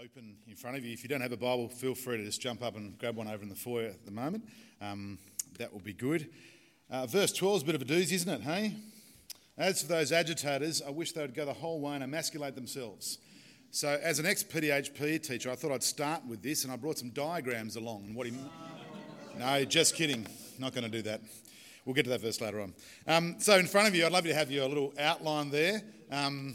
open in front of you. If you don't have a Bible, feel free to just jump up and grab one over in the foyer at the moment. Um, that will be good. Uh, verse 12 is a bit of a doozy, isn't it, hey? As for those agitators, I wish they would go the whole way and emasculate themselves. So, as an ex PDHP teacher, I thought I'd start with this, and I brought some diagrams along. And what he... No, just kidding. Not going to do that. We'll get to that verse later on. Um, so, in front of you, I'd love to have you a little outline there. Um,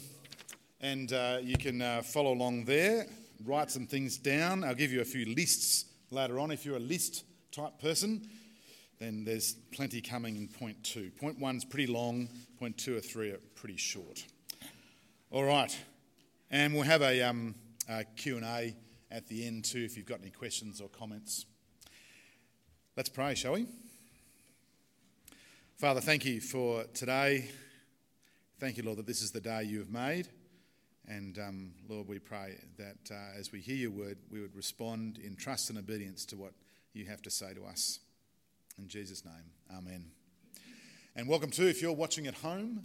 and uh, you can uh, follow along there, write some things down. I'll give you a few lists later on. If you're a list type person, then there's plenty coming in point two. Point one's pretty long, point two or three are pretty short. All right, and we'll have a, um, a Q&A at the end too if you've got any questions or comments. Let's pray, shall we? Father, thank you for today. Thank you, Lord, that this is the day you have made. And um, Lord, we pray that uh, as we hear your word, we would respond in trust and obedience to what you have to say to us. In Jesus' name, amen. And welcome too, if you're watching at home,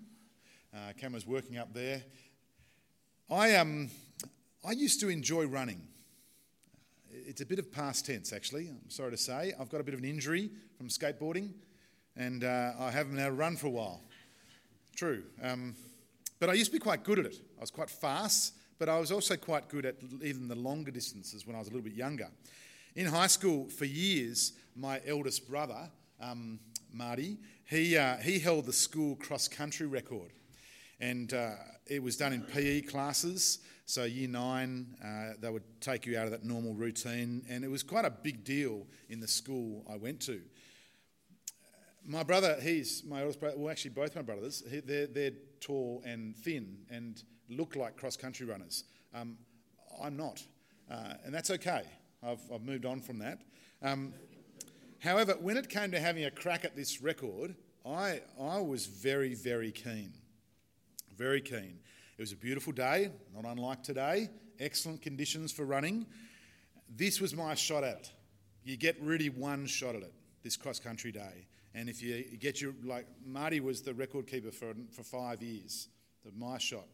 uh, camera's working up there. I, um, I used to enjoy running. It's a bit of past tense, actually. I'm sorry to say. I've got a bit of an injury from skateboarding, and uh, I haven't able to run for a while. True. Um, but I used to be quite good at it. I was quite fast, but I was also quite good at even the longer distances when I was a little bit younger. In high school, for years, my eldest brother, um, Marty, he, uh, he held the school cross country record. And uh, it was done in PE classes. So, year nine, uh, they would take you out of that normal routine. And it was quite a big deal in the school I went to my brother, he's my oldest brother, well, actually, both my brothers, he, they're, they're tall and thin and look like cross country runners. Um, I'm not. Uh, and that's okay. I've, I've moved on from that. Um, however, when it came to having a crack at this record, I, I was very, very keen. Very keen. It was a beautiful day, not unlike today, excellent conditions for running. This was my shot at it. You get really one shot at it, this cross country day. And if you get your, like, Marty was the record keeper for, for five years, the my shot.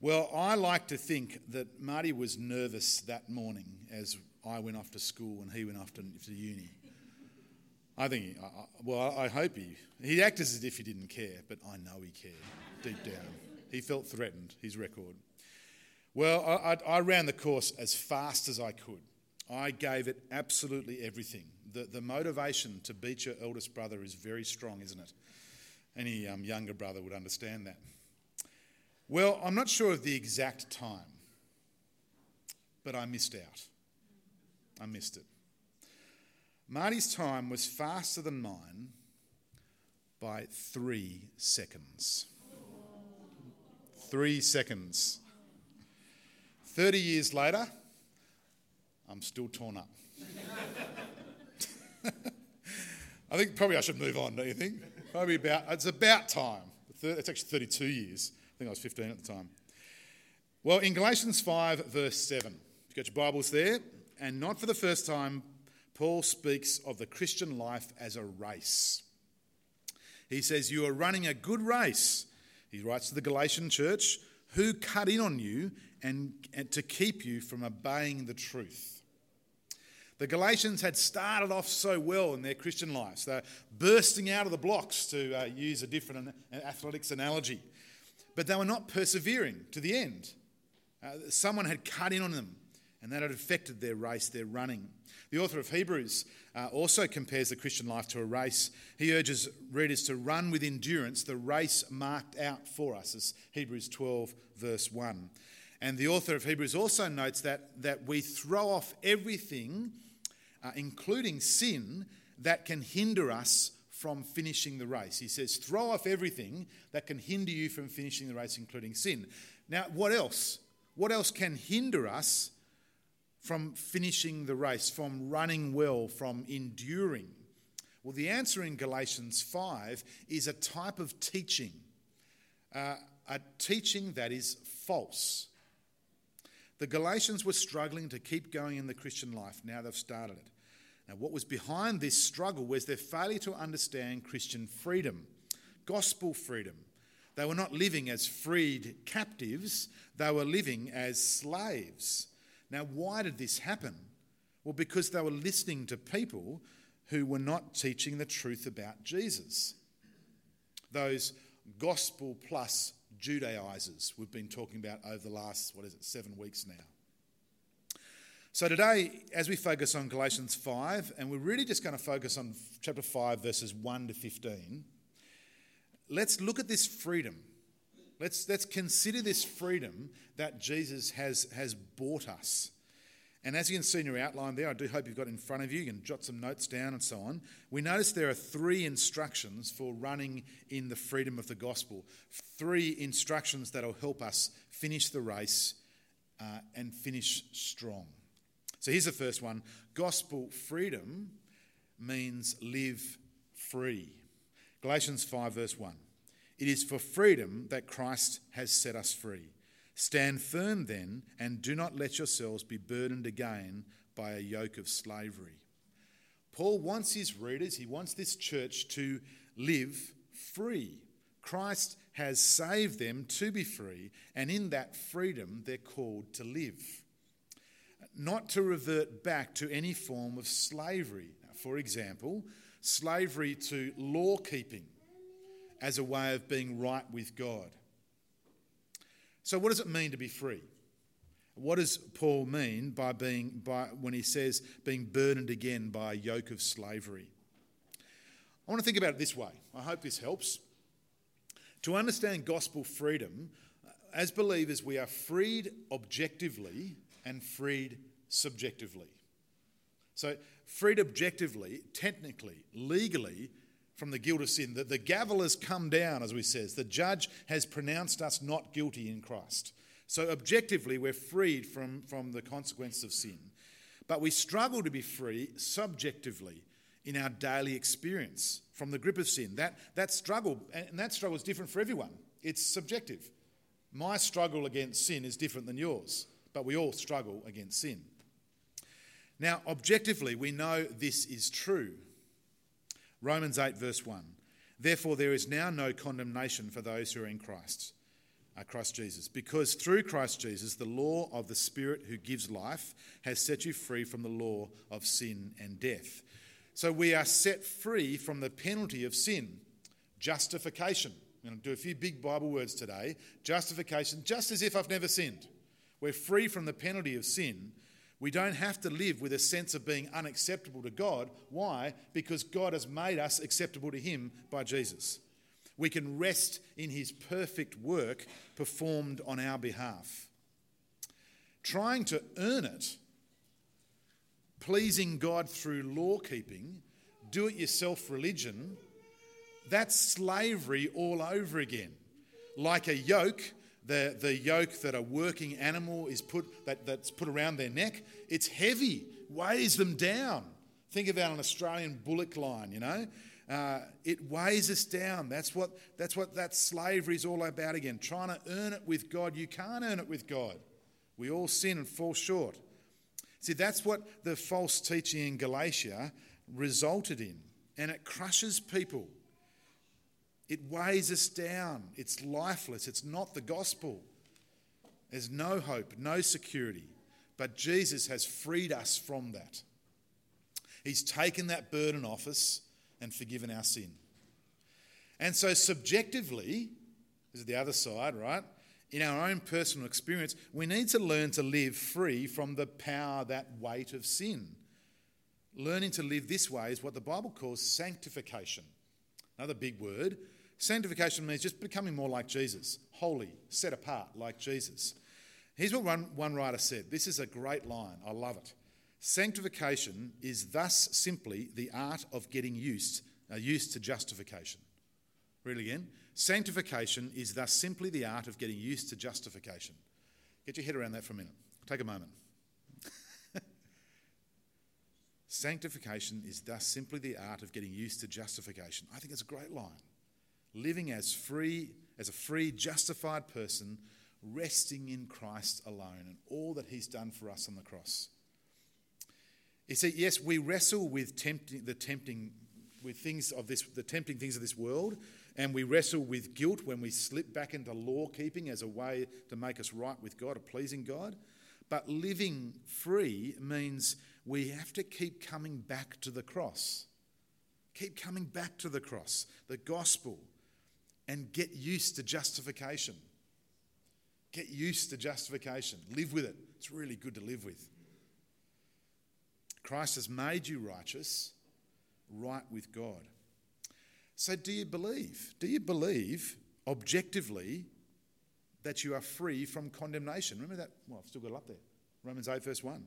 Well, I like to think that Marty was nervous that morning as I went off to school and he went off to, to uni. I think, he, I, well, I hope he, he acted as if he didn't care, but I know he cared deep down. He felt threatened, his record. Well, I, I, I ran the course as fast as I could. I gave it absolutely everything the, the motivation to beat your eldest brother is very strong, isn't it? Any um, younger brother would understand that. Well, I'm not sure of the exact time, but I missed out. I missed it. Marty's time was faster than mine by three seconds. Three seconds. 30 years later, I'm still torn up. I think probably I should move on, don't you think? Probably about, it's about time. It's actually 32 years. I think I was 15 at the time. Well, in Galatians 5, verse 7, you've got your Bibles there, and not for the first time, Paul speaks of the Christian life as a race. He says, You are running a good race. He writes to the Galatian church, who cut in on you and, and to keep you from obeying the truth. The Galatians had started off so well in their Christian lives. They're bursting out of the blocks, to uh, use a different athletics analogy. But they were not persevering to the end. Uh, someone had cut in on them, and that had affected their race, their running. The author of Hebrews uh, also compares the Christian life to a race. He urges readers to run with endurance the race marked out for us, as Hebrews 12, verse 1. And the author of Hebrews also notes that, that we throw off everything uh, including sin, that can hinder us from finishing the race. He says, throw off everything that can hinder you from finishing the race, including sin. Now, what else? What else can hinder us from finishing the race, from running well, from enduring? Well, the answer in Galatians 5 is a type of teaching, uh, a teaching that is false. The Galatians were struggling to keep going in the Christian life. Now they've started it. Now, what was behind this struggle was their failure to understand Christian freedom, gospel freedom. They were not living as freed captives, they were living as slaves. Now, why did this happen? Well, because they were listening to people who were not teaching the truth about Jesus. Those gospel plus Judaizers we've been talking about over the last, what is it, seven weeks now. So, today, as we focus on Galatians 5, and we're really just going to focus on chapter 5, verses 1 to 15, let's look at this freedom. Let's, let's consider this freedom that Jesus has, has bought us. And as you can see in your outline there, I do hope you've got in front of you, you can jot some notes down and so on. We notice there are three instructions for running in the freedom of the gospel. Three instructions that will help us finish the race uh, and finish strong. So here's the first one Gospel freedom means live free. Galatians 5, verse 1. It is for freedom that Christ has set us free. Stand firm then, and do not let yourselves be burdened again by a yoke of slavery. Paul wants his readers, he wants this church to live free. Christ has saved them to be free, and in that freedom, they're called to live. Not to revert back to any form of slavery. For example, slavery to law keeping as a way of being right with God. So, what does it mean to be free? What does Paul mean by being by when he says being burdened again by a yoke of slavery? I want to think about it this way. I hope this helps. To understand gospel freedom, uh, as believers, we are freed objectively and freed subjectively. So, freed objectively, technically, legally, from the guilt of sin. The, the gavel has come down, as we says. The judge has pronounced us not guilty in Christ. So objectively, we're freed from, from the consequences of sin. But we struggle to be free subjectively in our daily experience from the grip of sin. That, that struggle, and that struggle is different for everyone. It's subjective. My struggle against sin is different than yours, but we all struggle against sin. Now, objectively, we know this is true. Romans 8, verse 1. Therefore, there is now no condemnation for those who are in Christ, uh, Christ Jesus, because through Christ Jesus, the law of the Spirit who gives life has set you free from the law of sin and death. So we are set free from the penalty of sin, justification. I'm going to do a few big Bible words today. Justification, just as if I've never sinned. We're free from the penalty of sin we don't have to live with a sense of being unacceptable to God. Why? Because God has made us acceptable to Him by Jesus. We can rest in His perfect work performed on our behalf. Trying to earn it, pleasing God through law keeping, do it yourself religion, that's slavery all over again. Like a yoke the, the yoke that a working animal is put, that, that's put around their neck, it's heavy, weighs them down. Think about an Australian bullock line, you know. Uh, it weighs us down. That's what, that's what that slavery is all about again. Trying to earn it with God. You can't earn it with God. We all sin and fall short. See, that's what the false teaching in Galatia resulted in. And it crushes people. It weighs us down. It's lifeless. It's not the gospel. There's no hope, no security. But Jesus has freed us from that. He's taken that burden off us and forgiven our sin. And so, subjectively, this is the other side, right? In our own personal experience, we need to learn to live free from the power, that weight of sin. Learning to live this way is what the Bible calls sanctification. Another big word. Sanctification means just becoming more like Jesus, holy, set apart like Jesus. Here's what one, one writer said. This is a great line. I love it. Sanctification is thus simply the art of getting used, uh, used to justification. Read again. Sanctification is thus simply the art of getting used to justification. Get your head around that for a minute. Take a moment. Sanctification is thus simply the art of getting used to justification. I think it's a great line living as free, as a free, justified person, resting in Christ alone and all that He's done for us on the cross. You see, yes, we wrestle with tempting, the tempting, with things of this, the tempting things of this world, and we wrestle with guilt when we slip back into law keeping as a way to make us right with God, or pleasing God. But living free means we have to keep coming back to the cross. Keep coming back to the cross, the gospel, and get used to justification. Get used to justification. Live with it. It's really good to live with. Christ has made you righteous, right with God. So, do you believe? Do you believe objectively that you are free from condemnation? Remember that? Well, I've still got it up there. Romans 8, verse 1.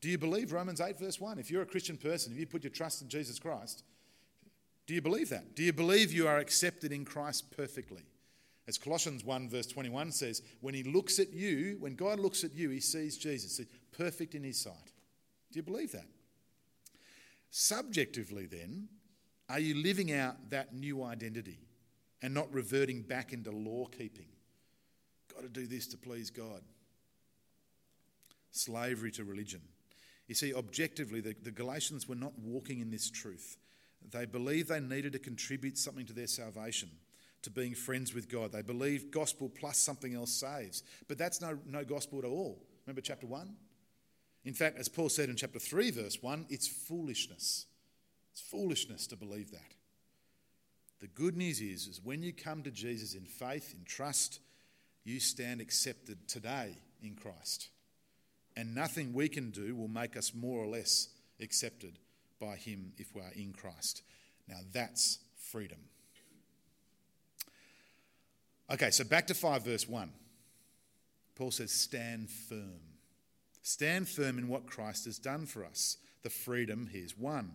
Do you believe Romans 8, verse 1? If you're a Christian person, if you put your trust in Jesus Christ, do you believe that? Do you believe you are accepted in Christ perfectly? As Colossians 1, verse 21 says, when he looks at you, when God looks at you, he sees Jesus, perfect in his sight. Do you believe that? Subjectively, then, are you living out that new identity and not reverting back into law keeping? Got to do this to please God. Slavery to religion. You see, objectively, the, the Galatians were not walking in this truth. They believed they needed to contribute something to their salvation, to being friends with God. They believed gospel plus something else saves. But that's no, no gospel at all. Remember chapter 1? In fact, as Paul said in chapter 3, verse 1, it's foolishness. It's foolishness to believe that. The good news is, is when you come to Jesus in faith, in trust, you stand accepted today in Christ. And nothing we can do will make us more or less accepted by Him if we are in Christ. Now that's freedom. Okay, so back to 5 verse 1. Paul says, Stand firm. Stand firm in what Christ has done for us, the freedom He's won.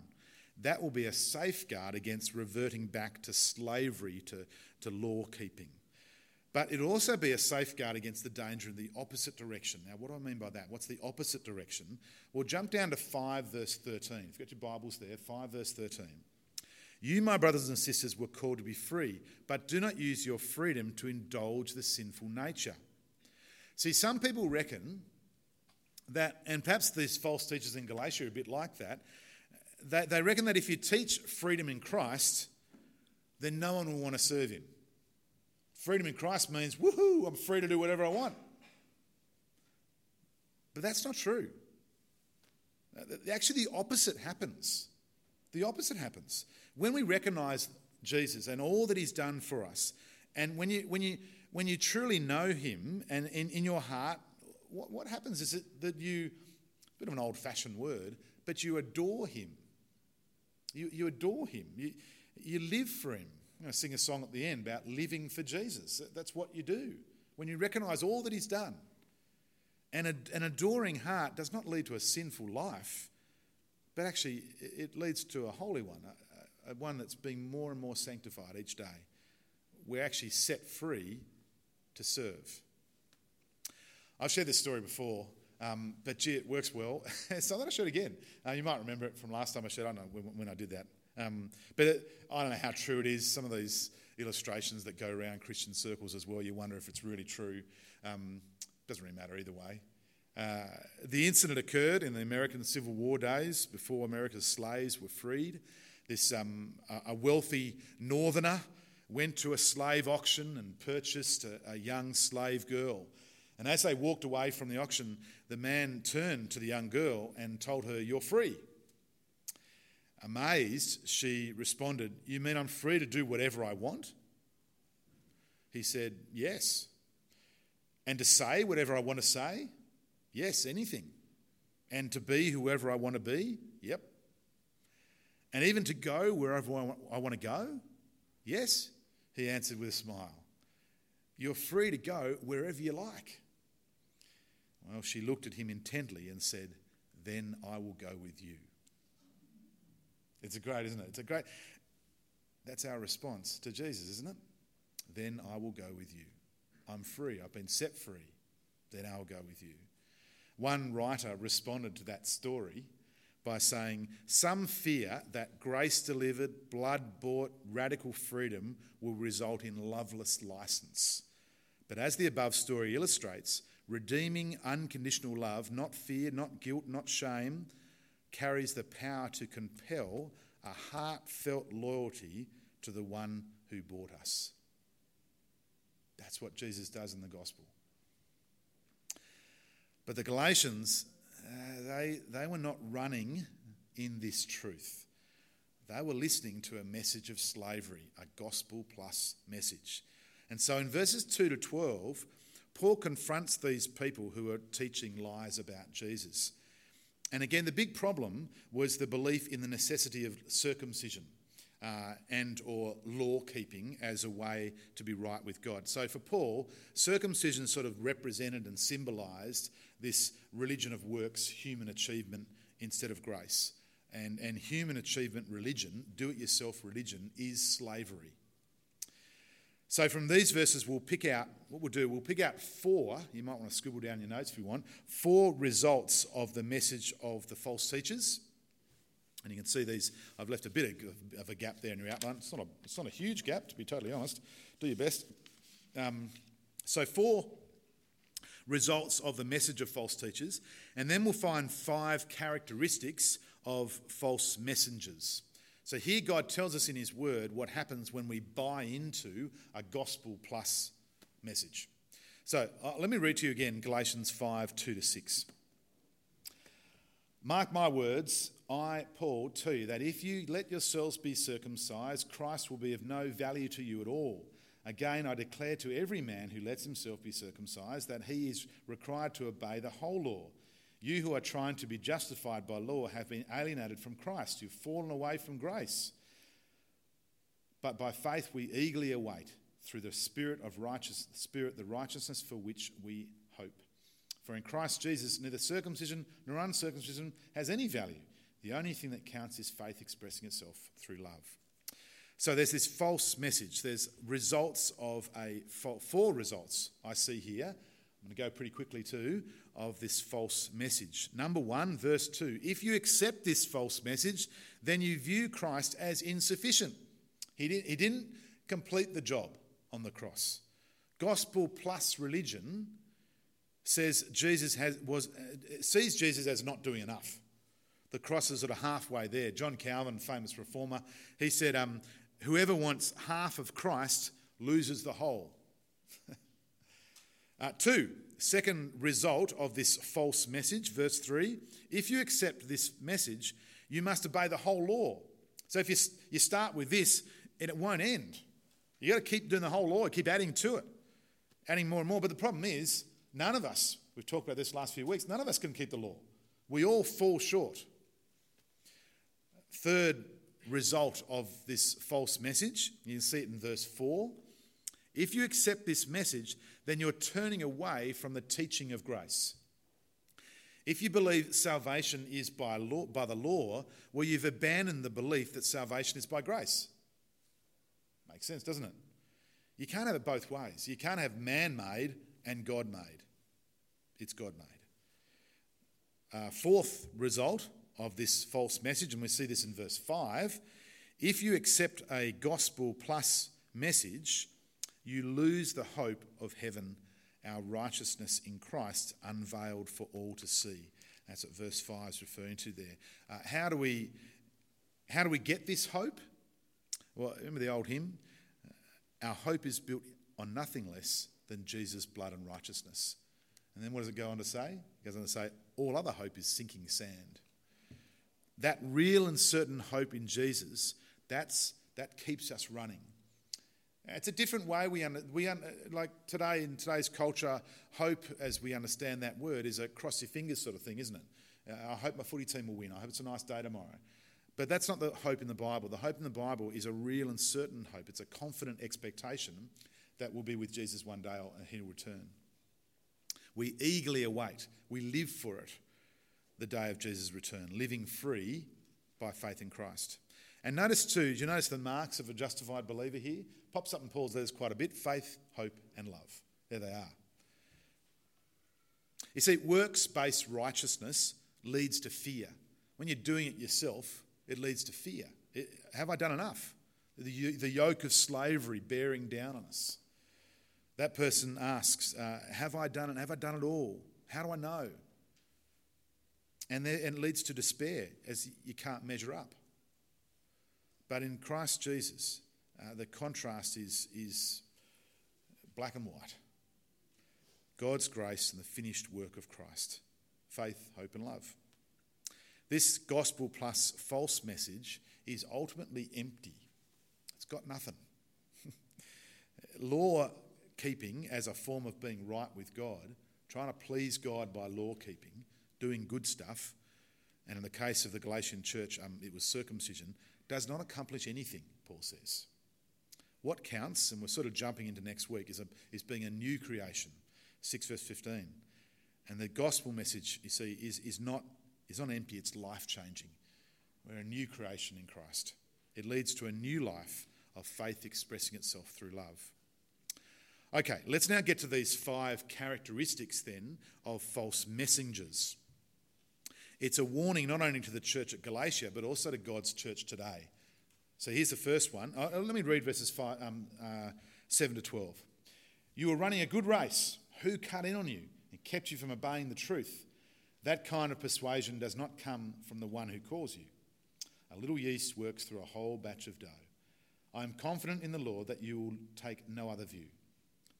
That will be a safeguard against reverting back to slavery, to, to law keeping. But it'll also be a safeguard against the danger in the opposite direction. Now, what do I mean by that? What's the opposite direction? Well, jump down to 5 verse 13. If you've got your Bibles there, 5 verse 13. You, my brothers and sisters, were called to be free, but do not use your freedom to indulge the sinful nature. See, some people reckon that, and perhaps these false teachers in Galatia are a bit like that, they, they reckon that if you teach freedom in Christ, then no one will want to serve him. Freedom in Christ means, woohoo, I'm free to do whatever I want. But that's not true. Uh, actually, the opposite happens. The opposite happens. When we recognize Jesus and all that he's done for us, and when you, when you, when you truly know him and in, in your heart, what, what happens is that you, a bit of an old fashioned word, but you adore him. You, you adore him. You, you live for him. I'm going to sing a song at the end about living for Jesus. That's what you do. When you recognize all that he's done. And an adoring heart does not lead to a sinful life, but actually it leads to a holy one, a one that's being more and more sanctified each day. We're actually set free to serve. I've shared this story before, um, but gee, it works well. so I'm going to share it again. Uh, you might remember it from last time I shared. I don't know when, when I did that. Um, but it, I don't know how true it is. Some of these illustrations that go around Christian circles as well, you wonder if it's really true. Um, doesn't really matter either way. Uh, the incident occurred in the American Civil War days before America's slaves were freed. This um, a wealthy northerner went to a slave auction and purchased a, a young slave girl. And as they walked away from the auction, the man turned to the young girl and told her, You're free. Amazed, she responded, You mean I'm free to do whatever I want? He said, Yes. And to say whatever I want to say? Yes, anything. And to be whoever I want to be? Yep. And even to go wherever I want to go? Yes, he answered with a smile. You're free to go wherever you like. Well, she looked at him intently and said, Then I will go with you. It's a great, isn't it? It's a great. That's our response to Jesus, isn't it? Then I will go with you. I'm free. I've been set free. Then I'll go with you. One writer responded to that story by saying, Some fear that grace delivered, blood bought, radical freedom will result in loveless license. But as the above story illustrates, redeeming unconditional love, not fear, not guilt, not shame, carries the power to compel a heartfelt loyalty to the one who bought us. That's what Jesus does in the gospel. But the Galatians, uh, they, they were not running in this truth. They were listening to a message of slavery, a gospel plus message. And so in verses 2 to 12, Paul confronts these people who are teaching lies about Jesus. And again, the big problem was the belief in the necessity of circumcision. Uh, and or law keeping as a way to be right with God. So for Paul, circumcision sort of represented and symbolized this religion of works, human achievement instead of grace. And, and human achievement religion, do it yourself religion, is slavery. So from these verses, we'll pick out what we'll do. We'll pick out four, you might want to scribble down your notes if you want, four results of the message of the false teachers and you can see these, I've left a bit of, a gap there in your outline. It's not a, it's not a huge gap, to be totally honest. Do your best. Um, so, four results of the message of false teachers, and then we'll find five characteristics of false messengers. So, here God tells us in His Word what happens when we buy into a gospel plus message. So, uh, let me read to you again Galatians 5 2 to 6. Mark my words, I, Paul, tell you that if you let yourselves be circumcised, Christ will be of no value to you at all. Again, I declare to every man who lets himself be circumcised that he is required to obey the whole law. You who are trying to be justified by law have been alienated from Christ. You've fallen away from grace. But by faith we eagerly await, through the Spirit of righteous, Spirit, the righteousness for which we hope. For in Christ Jesus, neither circumcision nor uncircumcision has any value. The only thing that counts is faith expressing itself through love. So there's this false message. There's results of a four results I see here. I'm going to go pretty quickly too of this false message. Number one, verse two. If you accept this false message, then you view Christ as insufficient. He, did, he didn't complete the job on the cross. Gospel plus religion says Jesus has, was, uh, sees Jesus as not doing enough. The cross is sort of halfway there. John Calvin, famous reformer, he said, um, Whoever wants half of Christ loses the whole. uh, two, second result of this false message, verse 3 if you accept this message, you must obey the whole law. So if you, you start with this, and it won't end. You've got to keep doing the whole law, keep adding to it, adding more and more. But the problem is, None of us, we've talked about this last few weeks, none of us can keep the law. We all fall short. Third result of this false message, you can see it in verse 4. If you accept this message, then you're turning away from the teaching of grace. If you believe salvation is by, law, by the law, well, you've abandoned the belief that salvation is by grace. Makes sense, doesn't it? You can't have it both ways. You can't have man made and God made. It's God made. Uh, fourth result of this false message, and we see this in verse 5 if you accept a gospel plus message, you lose the hope of heaven, our righteousness in Christ unveiled for all to see. That's what verse 5 is referring to there. Uh, how, do we, how do we get this hope? Well, remember the old hymn? Our hope is built on nothing less than Jesus' blood and righteousness. And then what does it go on to say? It goes on to say, all other hope is sinking sand. That real and certain hope in Jesus, that's, that keeps us running. It's a different way we, under, we under, like today in today's culture, hope as we understand that word is a cross your fingers sort of thing, isn't it? Uh, I hope my footy team will win. I hope it's a nice day tomorrow. But that's not the hope in the Bible. The hope in the Bible is a real and certain hope. It's a confident expectation that we'll be with Jesus one day and he'll return. We eagerly await, we live for it, the day of Jesus' return, living free by faith in Christ. And notice too, do you notice the marks of a justified believer here? Pops up in Paul's letters quite a bit faith, hope, and love. There they are. You see, works based righteousness leads to fear. When you're doing it yourself, it leads to fear. It, have I done enough? The, the yoke of slavery bearing down on us. That person asks, uh, Have I done it? Have I done it all? How do I know? And, there, and it leads to despair as you can't measure up. But in Christ Jesus, uh, the contrast is, is black and white. God's grace and the finished work of Christ faith, hope, and love. This gospel plus false message is ultimately empty, it's got nothing. law keeping as a form of being right with God, trying to please God by law keeping, doing good stuff, and in the case of the Galatian church, um, it was circumcision, does not accomplish anything, Paul says. What counts, and we're sort of jumping into next week, is, a, is being a new creation. 6 verse 15. And the gospel message, you see, is, is, not, is not empty, it's life changing. We're a new creation in Christ. It leads to a new life of faith expressing itself through love. Okay, let's now get to these five characteristics then of false messengers. It's a warning not only to the church at Galatia, but also to God's church today. So here's the first one. Uh, let me read verses five, um, uh, 7 to 12. You were running a good race. Who cut in on you and kept you from obeying the truth? That kind of persuasion does not come from the one who calls you. A little yeast works through a whole batch of dough. I am confident in the Lord that you will take no other view.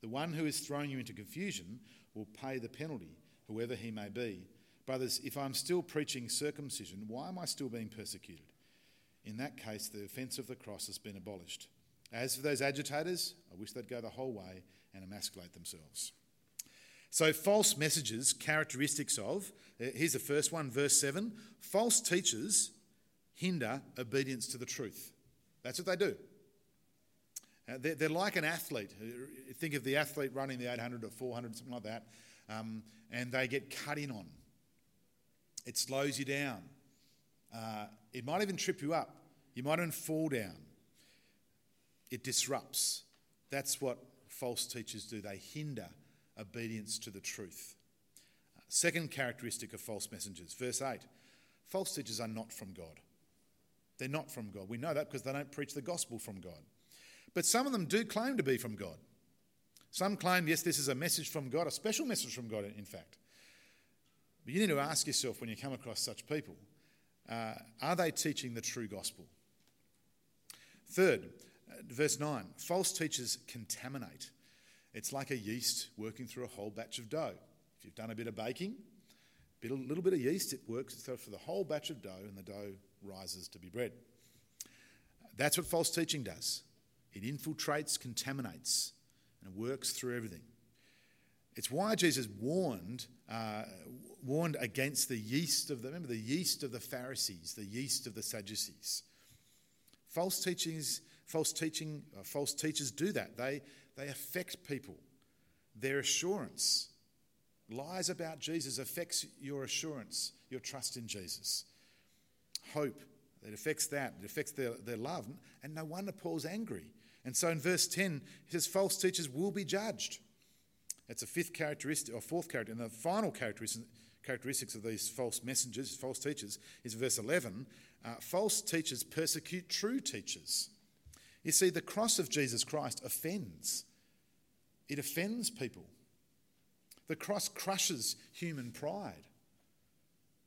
The one who is throwing you into confusion will pay the penalty, whoever he may be. Brothers, if I'm still preaching circumcision, why am I still being persecuted? In that case, the offence of the cross has been abolished. As for those agitators, I wish they'd go the whole way and emasculate themselves. So, false messages, characteristics of, uh, here's the first one, verse 7 false teachers hinder obedience to the truth. That's what they do. Uh, they're, like an athlete. Uh, think of the athlete running the 800 or 400, something like that, um, and they get cut in on. It slows you down. Uh, it might even trip you up. You might even fall down. It disrupts. That's what false teachers do. They hinder obedience to the truth. Second characteristic of false messengers, verse 8 false teachers are not from God. They're not from God. We know that because they don't preach the gospel from God. But some of them do claim to be from God. Some claim, yes, this is a message from God, a special message from God, in fact. But you need to ask yourself when you come across such people uh, are they teaching the true gospel? Third, uh, verse 9 false teachers contaminate. It's like a yeast working through a whole batch of dough. If you've done a bit of baking, a little bit of yeast, it works for the whole batch of dough, and the dough rises to be bread. That's what false teaching does it infiltrates, contaminates, and works through everything. It's why Jesus warned, uh, warned against the yeast of the, remember, the yeast of the Pharisees, the yeast of the Sadducees. False teachings, false teaching, uh, false teachers do that. They, they affect people. Their assurance, lies about Jesus affects your assurance, your trust in Jesus. Hope, it affects that. It affects their, their love. And no wonder Paul's angry. And so in verse 10, he says, false teachers will be judged. That's a fifth characteristic, or fourth character. And the final characteristic, characteristics of these false messengers, false teachers, is verse 11. Uh, false teachers persecute true teachers. You see, the cross of Jesus Christ offends, it offends people. The cross crushes human pride.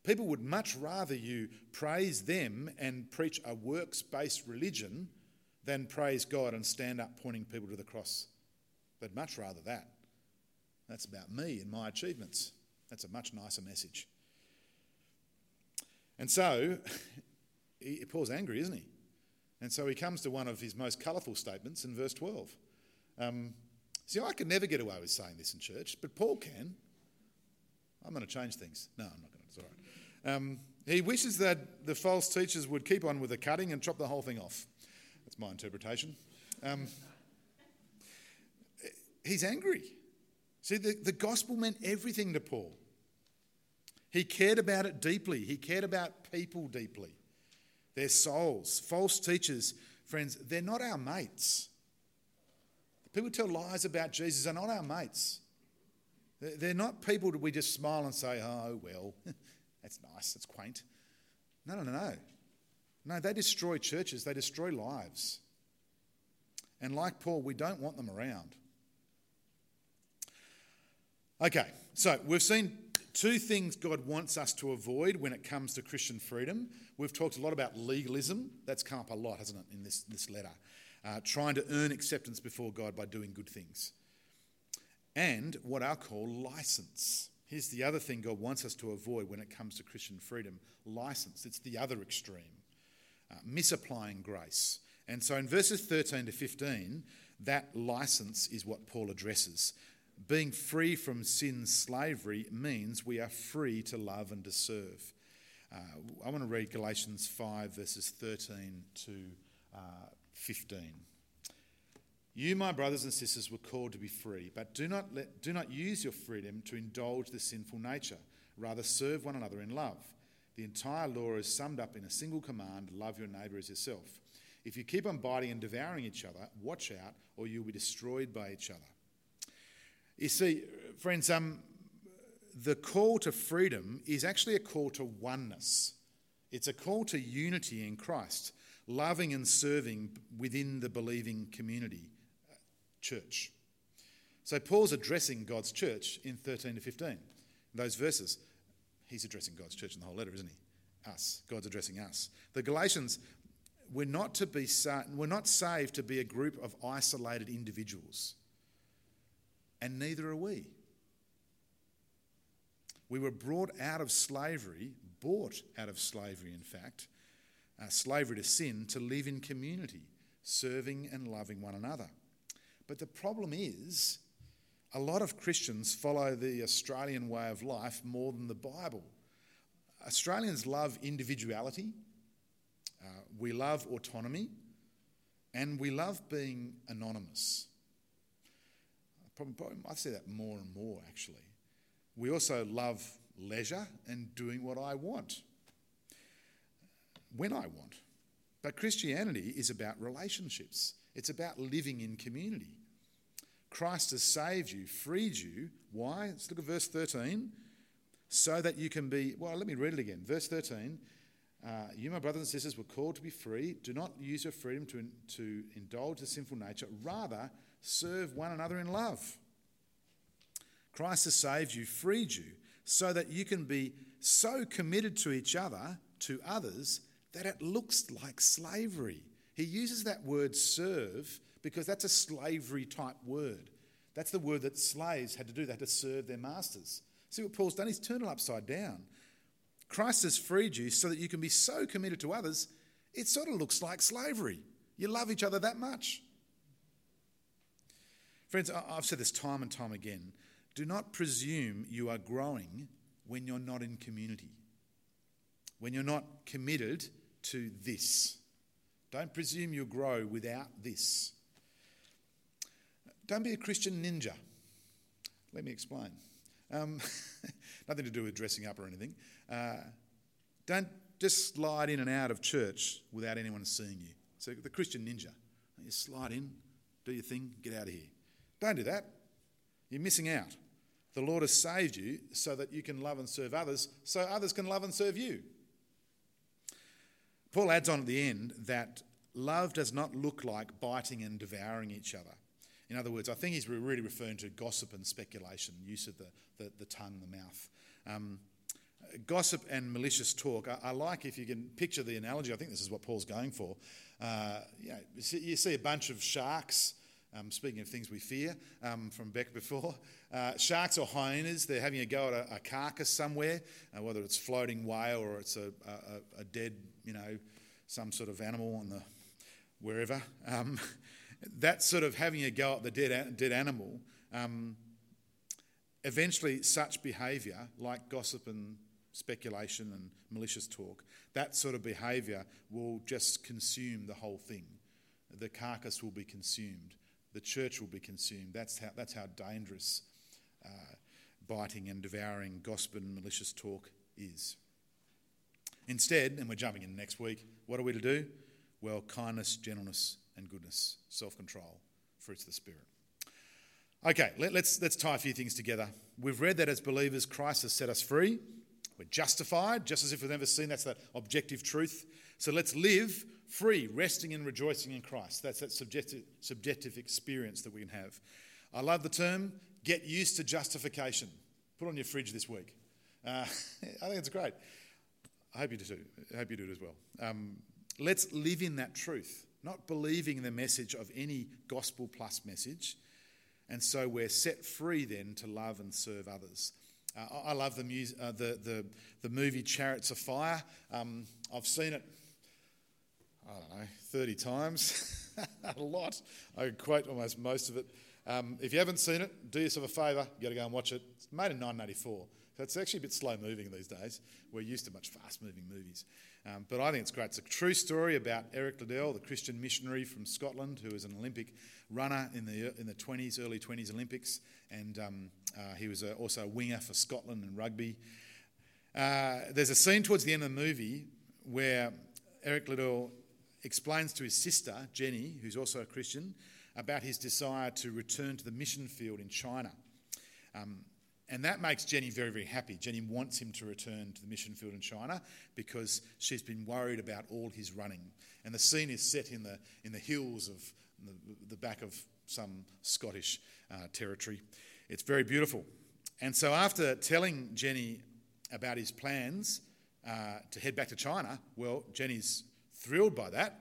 People would much rather you praise them and preach a works based religion than praise God and stand up pointing people to the cross. They'd much rather that. That's about me and my achievements. That's a much nicer message. And so, he, Paul's angry, isn't he? And so he comes to one of his most colourful statements in verse 12. Um, see, I could never get away with saying this in church, but Paul can. I'm going to change things. No, I'm not going to. It's all right. Um, he wishes that the false teachers would keep on with the cutting and chop the whole thing off. That's my interpretation. Um, he's angry. See, the, the gospel meant everything to Paul. He cared about it deeply, he cared about people deeply, their souls. False teachers, friends, they're not our mates. People who tell lies about Jesus are not our mates. They're not people that we just smile and say, oh, well, that's nice, that's quaint. No, no, no, no. No, they destroy churches, they destroy lives. And like Paul, we don't want them around. Okay, so we've seen two things God wants us to avoid when it comes to Christian freedom. We've talked a lot about legalism. That's come up a lot, hasn't it, in this, this letter? Uh, trying to earn acceptance before God by doing good things. and what I'll call license. Here's the other thing God wants us to avoid when it comes to Christian freedom license. It's the other extreme, uh, misapplying grace. And so in verses 13 to 15, that license is what Paul addresses. Being free from sin's slavery means we are free to love and to serve. Uh, I want to read Galatians 5, verses 13 to uh, 15. You, my brothers and sisters, were called to be free, but do not, let, do not use your freedom to indulge the sinful nature. Rather, serve one another in love. The entire law is summed up in a single command love your neighbour as yourself. If you keep on biting and devouring each other, watch out, or you'll be destroyed by each other. You see, friends, um, the call to freedom is actually a call to oneness. It's a call to unity in Christ, loving and serving within the believing community church. So Paul's addressing God's church in 13 to 15. Those verses, he's addressing God's church in the whole letter, isn't he? Us. God's addressing us. The Galatians, we're not to be we're not saved to be a group of isolated individuals. And neither are we. We were brought out of slavery, bought out of slavery, in fact, uh, slavery to sin, to live in community, serving and loving one another. But the problem is, a lot of Christians follow the Australian way of life more than the Bible. Australians love individuality, uh, we love autonomy, and we love being anonymous. I see that more and more actually. We also love leisure and doing what I want when I want. But Christianity is about relationships, it's about living in community. Christ has saved you, freed you. Why? Let's look at verse 13. So that you can be, well, let me read it again. Verse 13. Uh, you, my brothers and sisters, were called to be free. Do not use your freedom to, to indulge the sinful nature. Rather, serve one another in love. Christ has saved you, freed you, so that you can be so committed to each other, to others, that it looks like slavery. He uses that word serve because that's a slavery type word. That's the word that slaves had to do, they had to serve their masters. See what Paul's done? He's turned it upside down. Christ has freed you so that you can be so committed to others, it sort of looks like slavery. You love each other that much. Friends, I've said this time and time again. Do not presume you are growing when you're not in community, when you're not committed to this. Don't presume you'll grow without this. Don't be a Christian ninja. Let me explain. Um, nothing to do with dressing up or anything. Uh, don't just slide in and out of church without anyone seeing you. So, the Christian ninja, you slide in, do your thing, get out of here. Don't do that. You're missing out. The Lord has saved you so that you can love and serve others, so others can love and serve you. Paul adds on at the end that love does not look like biting and devouring each other. In other words, I think he's really referring to gossip and speculation, use of the, the, the tongue, the mouth. Um, gossip and malicious talk. I, I, like if you can picture the analogy. I think this is what Paul's going for. Uh, you, know, you, see, you, see, a bunch of sharks. Um, speaking of things we fear um, from Beck before, uh, sharks or hyenas, they're having a go at a, a carcass somewhere, uh, whether it's floating whale or it's a, a, a, dead, you know, some sort of animal on the wherever. Um, that sort of having a go at the dead, dead animal, um, eventually such behaviour, like gossip and speculation and malicious talk, that sort of behaviour will just consume the whole thing. The carcass will be consumed. The church will be consumed. That's how, that's how dangerous uh, biting and devouring gossip and malicious talk is. Instead, and we're jumping in next week, what are we to do? Well, kindness, gentleness, and goodness, self control, fruits of the Spirit. Okay, let, us let's, let's tie a few things together. We've read that as believers, Christ has set us free. We're justified, just as if we've never seen. That's that objective truth. So let's live free, resting and rejoicing in Christ. That's that subjective, subjective experience that we can have. I love the term get used to justification. Put on your fridge this week. Uh, I think it's great. I hope you do. I hope you do it as well. Um, let's live in that truth not believing the message of any gospel plus message, And so we're set free then to love and serve others. Uh, I love the, mus- uh, the, the, the movie Chariots of Fire. Um, I've seen it, I don't know, 30 times. a lot. I could quote almost most of it. Um, if you haven't seen it, do yourself a favour, you've got to go and watch it. It's made in 1984, so it's actually a bit slow moving these days. We're used to much fast moving movies. Um, but I think it's great. It's a true story about Eric Liddell, the Christian missionary from Scotland, who was an Olympic runner in the, in the 20s, early 20s Olympics, and um, uh, he was a, also a winger for Scotland in rugby. Uh, there's a scene towards the end of the movie where Eric Liddell explains to his sister, Jenny, who's also a Christian, about his desire to return to the mission field in China. Um, and that makes Jenny very, very happy. Jenny wants him to return to the mission field in China because she's been worried about all his running. And the scene is set in the, in the hills of the, the back of some Scottish uh, territory. It's very beautiful. And so, after telling Jenny about his plans uh, to head back to China, well, Jenny's thrilled by that.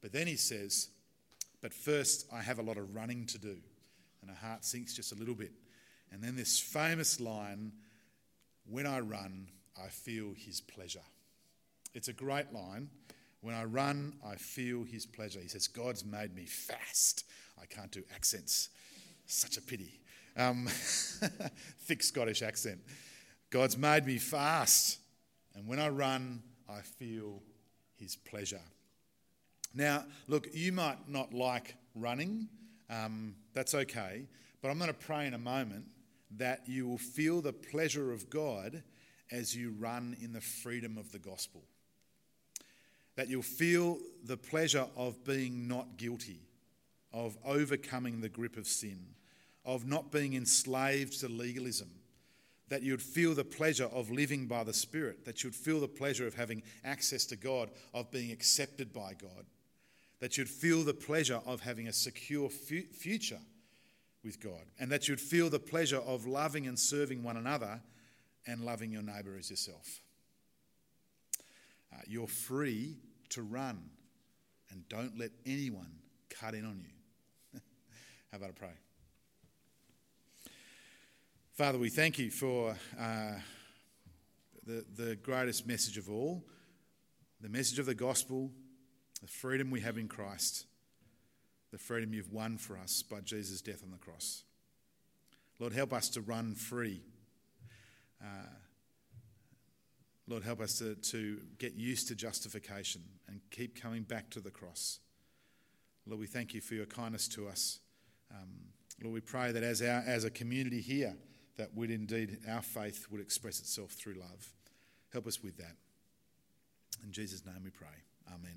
But then he says, But first, I have a lot of running to do. And her heart sinks just a little bit. And then this famous line, When I run, I feel his pleasure. It's a great line. When I run, I feel his pleasure. He says, God's made me fast. I can't do accents. Such a pity. Um, thick Scottish accent. God's made me fast. And when I run, I feel his pleasure. Now, look, you might not like running. Um, that's okay. But I'm going to pray in a moment that you will feel the pleasure of God as you run in the freedom of the gospel. That you'll feel the pleasure of being not guilty, of overcoming the grip of sin, of not being enslaved to legalism. That you'd feel the pleasure of living by the Spirit, that you'd feel the pleasure of having access to God, of being accepted by God, that you'd feel the pleasure of having a secure fu- future with God, and that you'd feel the pleasure of loving and serving one another and loving your neighbour as yourself. Uh, you're free to run, and don't let anyone cut in on you. How about a pray? Father, we thank you for uh, the, the greatest message of all the message of the gospel, the freedom we have in Christ the freedom you've won for us by Jesus' death on the cross. Lord, help us to run free. Uh, Lord, help us to, to get used to justification and keep coming back to the cross. Lord, we thank you for your kindness to us. Um, Lord, we pray that as, our, as a community here, that would indeed, our faith would express itself through love. Help us with that. In Jesus' name we pray. Amen.